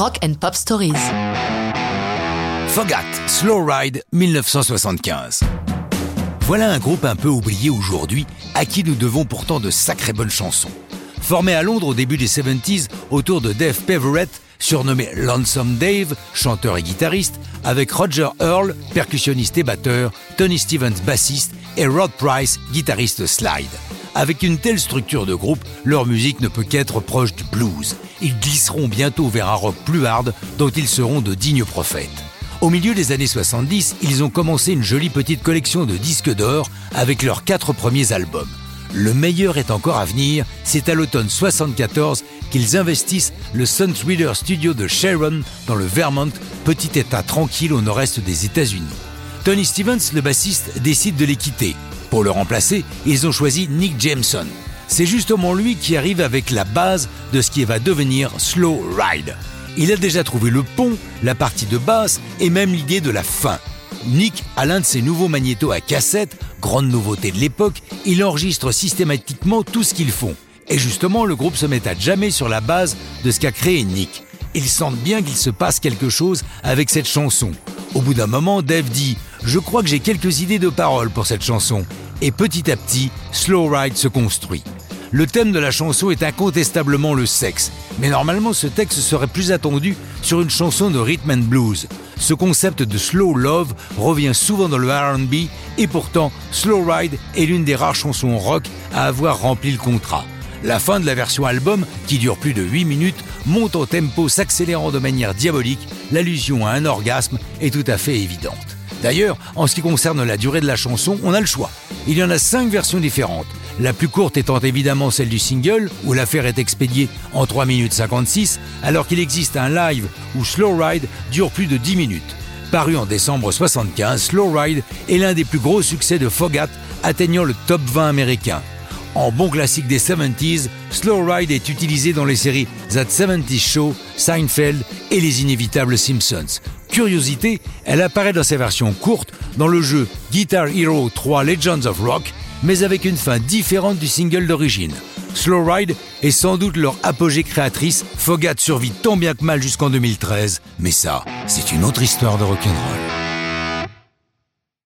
Rock and Pop Stories. Fogat, Slow Ride 1975. Voilà un groupe un peu oublié aujourd'hui, à qui nous devons pourtant de sacrées bonnes chansons. Formé à Londres au début des 70s autour de Dave Peverett, surnommé Lonesome Dave, chanteur et guitariste, avec Roger Earl, percussionniste et batteur, Tony Stevens, bassiste, et Rod Price, guitariste slide. Avec une telle structure de groupe, leur musique ne peut qu'être proche du blues. Ils glisseront bientôt vers un rock plus hard dont ils seront de dignes prophètes. Au milieu des années 70, ils ont commencé une jolie petite collection de disques d'or avec leurs quatre premiers albums. Le meilleur est encore à venir, c'est à l'automne 74 qu'ils investissent le Sun Reader Studio de Sharon dans le Vermont, petit état tranquille au nord-est des États-Unis. Tony Stevens, le bassiste, décide de les quitter. Pour le remplacer, ils ont choisi Nick Jameson. C'est justement lui qui arrive avec la base de ce qui va devenir Slow Ride. Il a déjà trouvé le pont, la partie de basse et même l'idée de la fin. Nick a l'un de ses nouveaux magnétos à cassette, grande nouveauté de l'époque, il enregistre systématiquement tout ce qu'ils font. Et justement, le groupe se met à jamais sur la base de ce qu'a créé Nick. Ils sentent bien qu'il se passe quelque chose avec cette chanson. Au bout d'un moment, Dave dit Je crois que j'ai quelques idées de paroles pour cette chanson. Et petit à petit, Slow Ride se construit. Le thème de la chanson est incontestablement le sexe, mais normalement ce texte serait plus attendu sur une chanson de rhythm and blues. Ce concept de slow love revient souvent dans le RB et pourtant Slow Ride est l'une des rares chansons rock à avoir rempli le contrat. La fin de la version album, qui dure plus de 8 minutes, monte au tempo s'accélérant de manière diabolique, l'allusion à un orgasme est tout à fait évidente. D'ailleurs, en ce qui concerne la durée de la chanson, on a le choix. Il y en a 5 versions différentes. La plus courte étant évidemment celle du single, où l'affaire est expédiée en 3 minutes 56, alors qu'il existe un live où Slow Ride dure plus de 10 minutes. Paru en décembre 75, Slow Ride est l'un des plus gros succès de Fogat, atteignant le top 20 américain. En bon classique des 70s, Slow Ride est utilisé dans les séries That 70s Show, Seinfeld et les inévitables Simpsons. Curiosité, elle apparaît dans sa version courte dans le jeu Guitar Hero 3 Legends of Rock, mais avec une fin différente du single d'origine. Slow Ride est sans doute leur apogée créatrice. Fogat survit tant bien que mal jusqu'en 2013, mais ça, c'est une autre histoire de rock'n'roll.